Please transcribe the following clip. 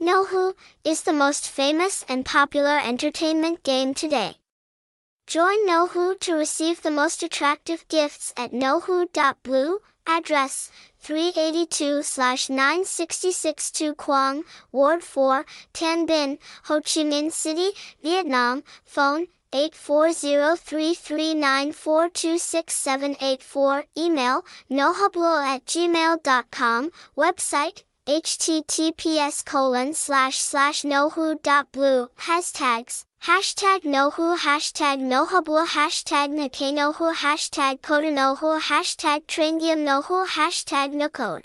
Nohu is the most famous and popular entertainment game today. Join Nohu to receive the most attractive gifts at nohu.blue, address 382-966 Tu Cuong, Ward 4, Tan Binh, Ho Chi Minh City, Vietnam, phone 840-339-426-784, email nohublue at gmail.com, website https colon slash slash nohu.blue, hashtags, hashtag nohu, hashtag nohublue, hashtag nhacainohu, hashtag codenohu, hashtag trendium nohu, hashtag nocode.